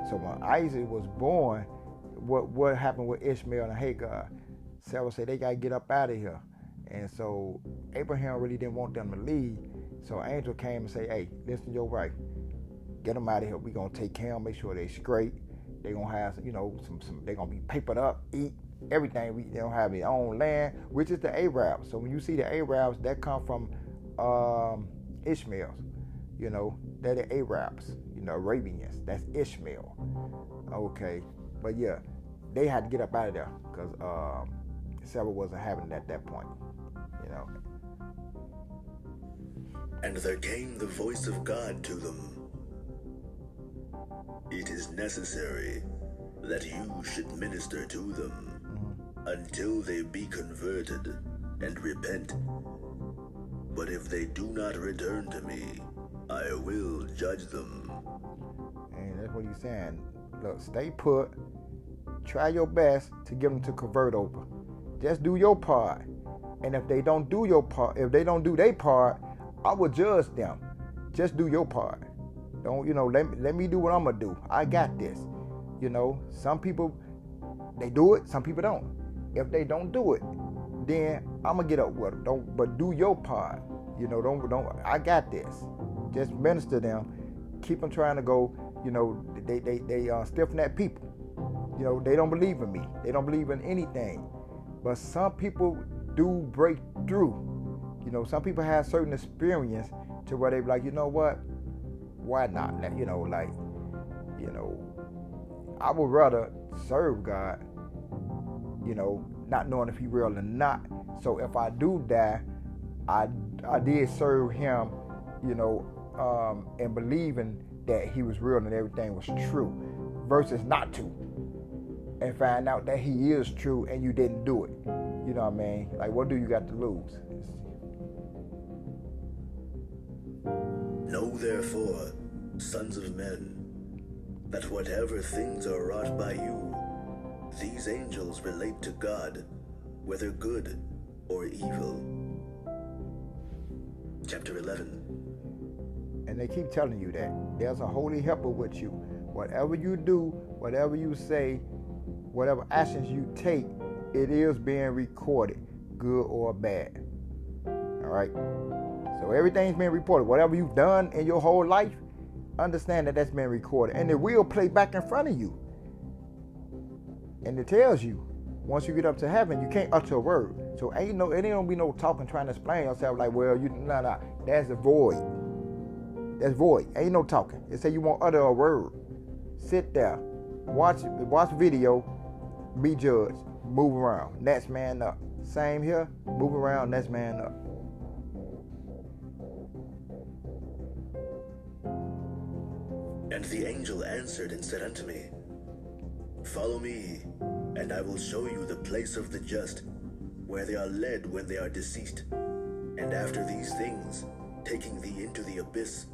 So when Isaac was born, what what happened with Ishmael and Hagar? Sarah said they gotta get up out of here, and so Abraham really didn't want them to leave. So angel came and say, "Hey, listen your wife. Get them out of here. We're gonna take care of them, make sure they straight. They gonna have, you know, some, some. They gonna be papered up, eat everything. We they don't have their own land, which is the Arabs. So when you see the Arabs, that come from um, Ishmael's. You know, they're the Arabs. You know, Arabians. That's Ishmael. Okay, but yeah, they had to get up out of there because um, Sarah wasn't having it at that point. You know. And there came the voice of God to them. It is necessary that you should minister to them mm. until they be converted and repent. But if they do not return to me, I will judge them. And that's what he's saying. Look, stay put. Try your best to get them to convert over. Just do your part. And if they don't do your part, if they don't do their part, I will judge them. Just do your part. Don't you know? Let me let me do what I'm gonna do. I got this. You know, some people they do it, some people don't. If they don't do it, then I'm gonna get up with them. Don't, but do your part. You know, don't don't. I got this. Just minister them. Keep them trying to go. You know, they they they uh, that people. You know, they don't believe in me. They don't believe in anything. But some people do break through you know, some people have certain experience to where they be like, you know what? Why not? You know, like, you know, I would rather serve God, you know, not knowing if he real or not. So if I do die, I I did serve him, you know, um, and believing that he was real and everything was true, versus not to, and find out that he is true and you didn't do it. You know what I mean? Like, what do you got to lose? Know therefore, sons of men, that whatever things are wrought by you, these angels relate to God, whether good or evil. Chapter 11. And they keep telling you that there's a holy helper with you. Whatever you do, whatever you say, whatever actions you take, it is being recorded, good or bad. All right. So everything's been reported. Whatever you've done in your whole life, understand that that's been recorded, and it will play back in front of you. And it tells you once you get up to heaven, you can't utter a word. So ain't no, it ain't gonna be no talking trying to explain yourself like, well, you nah nah. That's a void. That's void. Ain't no talking. It say you won't utter a word. Sit there, watch watch video, be judged, move around. Next man up. Same here. Move around. Next man up. And the angel answered and said unto me, Follow me, and I will show you the place of the just, where they are led when they are deceased. And after these things, taking thee into the abyss,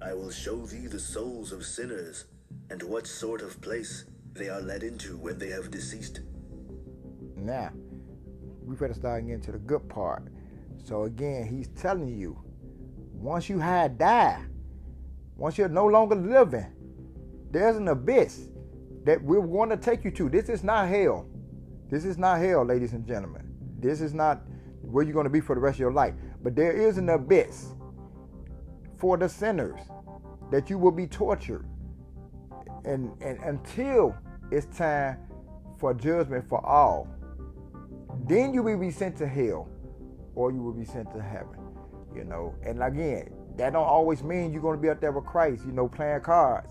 I will show thee the souls of sinners, and what sort of place they are led into when they have deceased. Now, we better start getting to the good part. So again, he's telling you, once you had died, once you're no longer living, there's an abyss that we're going to take you to. This is not hell. This is not hell, ladies and gentlemen. This is not where you're going to be for the rest of your life. But there is an abyss for the sinners that you will be tortured. And, and until it's time for judgment for all, then you will be sent to hell or you will be sent to heaven. You know, and again, that don't always mean you're going to be up there with Christ, you know, playing cards.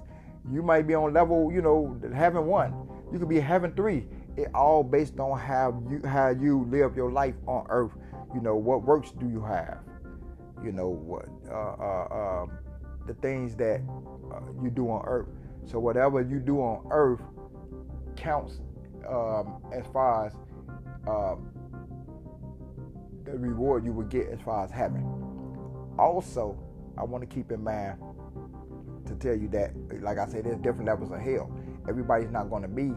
You might be on level, you know, having one. You could be having three. It all based on how you how you live your life on earth. You know, what works do you have? You know what uh, uh, um, the things that uh, you do on earth. So whatever you do on earth counts um, as far as um, the reward you would get as far as heaven. Also, I want to keep in mind to tell you that, like I said, there's different levels of hell. Everybody's not going to be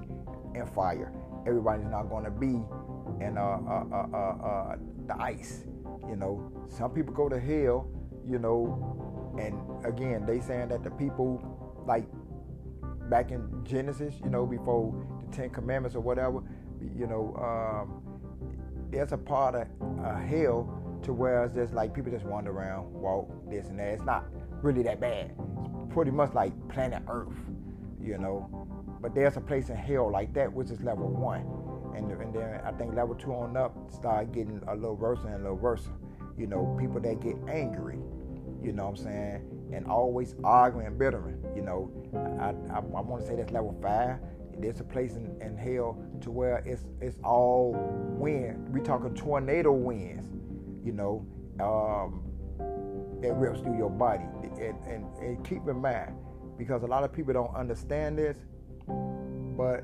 in fire. Everybody's not going to be in uh, uh, uh, uh, uh, the ice. You know, some people go to hell. You know, and again, they saying that the people like back in Genesis, you know, before the Ten Commandments or whatever, you know, um, there's a part of uh, hell to where it's just like people just wander around, walk this and that. It's not really that bad. It's pretty much like planet Earth, you know. But there's a place in hell like that, which is level one. And, and then I think level two on up start getting a little worse and a little worse. You know, people that get angry, you know what I'm saying, and always arguing bittering. You know, I, I, I want to say that's level five. There's a place in, in hell to where it's it's all wind. We talking tornado winds, you know, um, that rips through your body. And, and, and keep in mind, because a lot of people don't understand this, but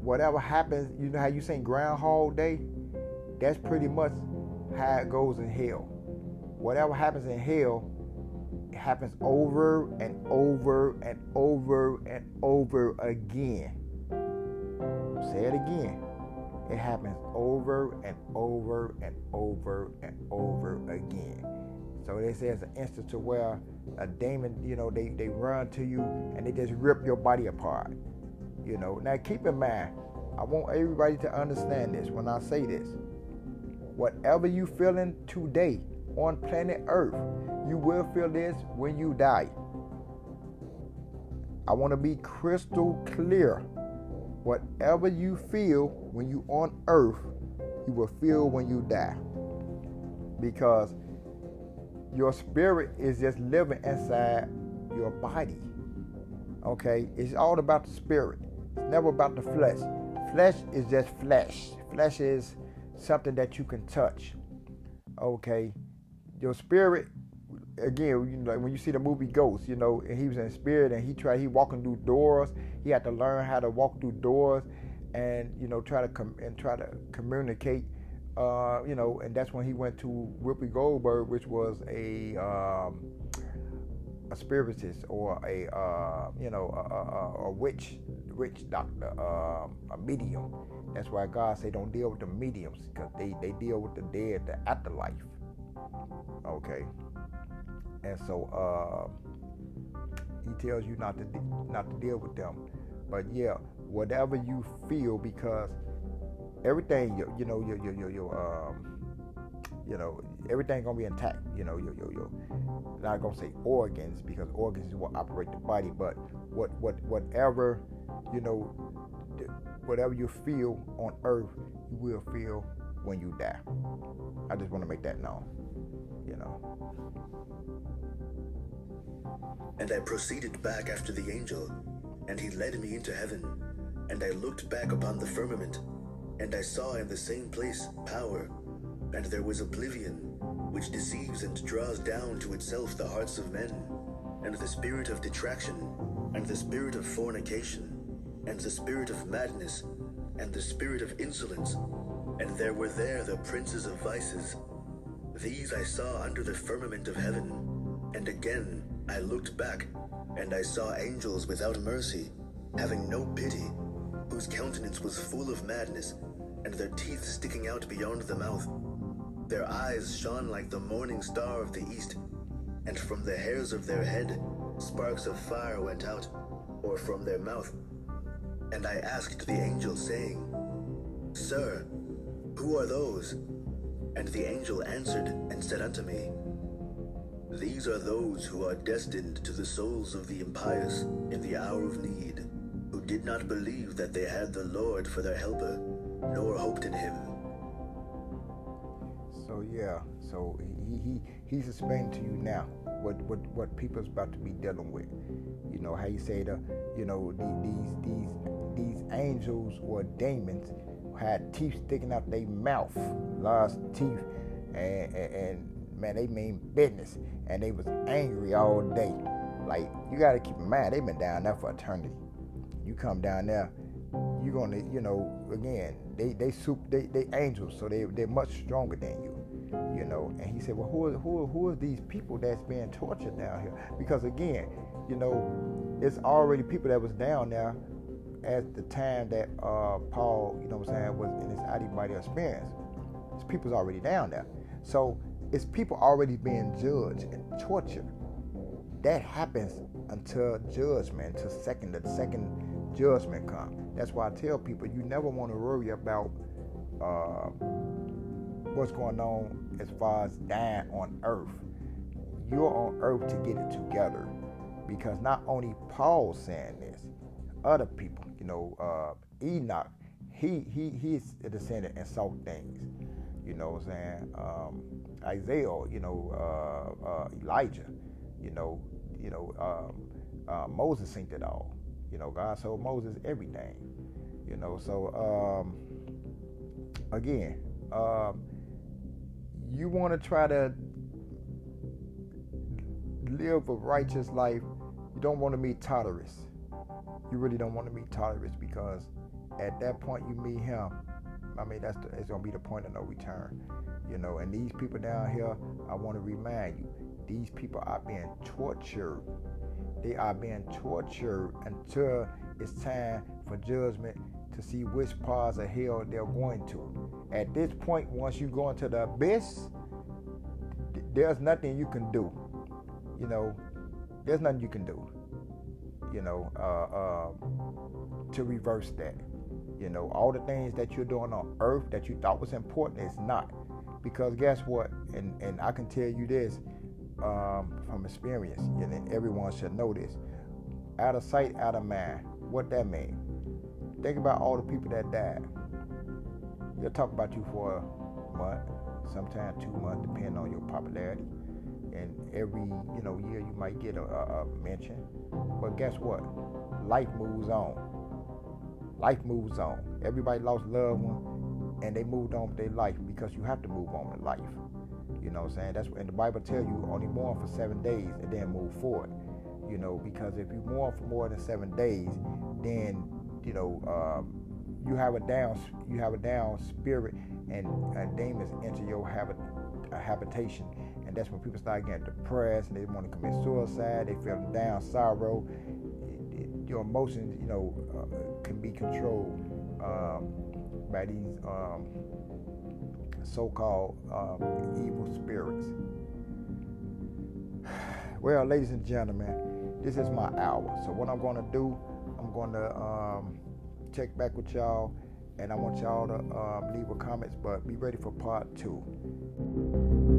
whatever happens, you know how you say Groundhog Day? That's pretty much how it goes in hell. Whatever happens in hell, it happens over and over and over and over again. Say it again. It happens over and over and over and over again. So they say it's an instance to where a demon, you know, they, they run to you and they just rip your body apart. You know. Now keep in mind, I want everybody to understand this when I say this. Whatever you feeling today on planet Earth, you will feel this when you die. I want to be crystal clear. Whatever you feel when you on earth, you will feel when you die. Because your spirit is just living inside your body. Okay? It's all about the spirit. It's never about the flesh. Flesh is just flesh. Flesh is something that you can touch. Okay? Your spirit, again, you know, when you see the movie Ghost, you know, and he was in spirit and he tried, he walking through doors. He had to learn how to walk through doors and, you know, try to come and try to communicate uh, you know, and that's when he went to Whoopi Goldberg, which was a um, a spiritist or a uh, you know a, a, a, witch witch doctor, um, a medium. That's why God say don't deal with the mediums because they they deal with the dead, the afterlife. Okay, and so uh, he tells you not to de- not to deal with them. But yeah, whatever you feel, because everything, you, you know, your your your, your um, you know, everything gonna be intact. You know, your your your not gonna say organs because organs is what operate the body, but what what whatever you know, whatever you feel on earth, you will feel when you die. I just want to make that known. You know. And I proceeded back after the angel, and he led me into heaven. And I looked back upon the firmament, and I saw in the same place power, and there was oblivion, which deceives and draws down to itself the hearts of men, and the spirit of detraction, and the spirit of fornication, and the spirit of madness, and the spirit of insolence, and there were there the princes of vices. These I saw under the firmament of heaven, and again I looked back, and I saw angels without mercy, having no pity, whose countenance was full of madness, and their teeth sticking out beyond the mouth. Their eyes shone like the morning star of the east, and from the hairs of their head sparks of fire went out, or from their mouth. And I asked the angel, saying, Sir, who are those? And the angel answered and said unto me, These are those who are destined to the souls of the impious in the hour of need, who did not believe that they had the Lord for their helper, nor hoped in him. So yeah, so he, he he's explaining to you now what what what people's about to be dealing with. You know how you say the you know these these these angels or demons had teeth sticking out their mouth, lost teeth, and, and, and man, they mean business, and they was angry all day. Like you got to keep in mind, they've been down there for eternity. You come down there, you're gonna, you know, again, they they soup, they they angels, so they they're much stronger than you, you know. And he said, well, who are who are, who are these people that's being tortured down here? Because again, you know, it's already people that was down there at the time that uh, Paul, you know what I'm saying, was in his body experience. His people's already down there. So it's people already being judged and tortured. That happens until judgment, until second the second judgment come. That's why I tell people you never want to worry about uh, what's going on as far as dying on earth. You're on earth to get it together. Because not only Paul saying this, other people, you know, uh, Enoch, he he he's a descendant and saw things. You know what I'm saying? Um, Isaiah, you know, uh, uh, Elijah, you know, you know, um, uh, Moses seen it all. You know, God told Moses everything. You know, so um, again, um, you want to try to live a righteous life. You don't want to meet Tartarus you really don't want to meet Tartarus because at that point you meet him. I mean, that's the, it's gonna be the point of no return, you know. And these people down here, I want to remind you, these people are being tortured. They are being tortured until it's time for judgment to see which parts of hell they're going to. At this point, once you go into the abyss, there's nothing you can do. You know, there's nothing you can do you know, uh, uh, to reverse that. You know, all the things that you're doing on earth that you thought was important is not. Because guess what? And and I can tell you this um, from experience, and everyone should know this. Out of sight, out of mind. What that mean? Think about all the people that died. They'll talk about you for a month, sometimes two months, depending on your popularity and every you know year you might get a, a mention. But guess what? Life moves on. Life moves on. Everybody lost loved one, and they moved on with their life because you have to move on with life. You know what I'm saying? That's and the Bible tell you only mourn for seven days and then move forward. You know, because if you mourn for more than seven days, then you know um, you have a down you have a down spirit, and uh, demons enter your habit uh, habitation and that's when people start getting depressed and they want to commit suicide. They feel down, sorrow. Your emotions, you know, uh, can be controlled um, by these um, so-called um, evil spirits. <sighs> Well, ladies and gentlemen, this is my hour. So what I'm going to do, I'm going to um, check back with y'all and I want y'all to um, leave a comments, but be ready for part two.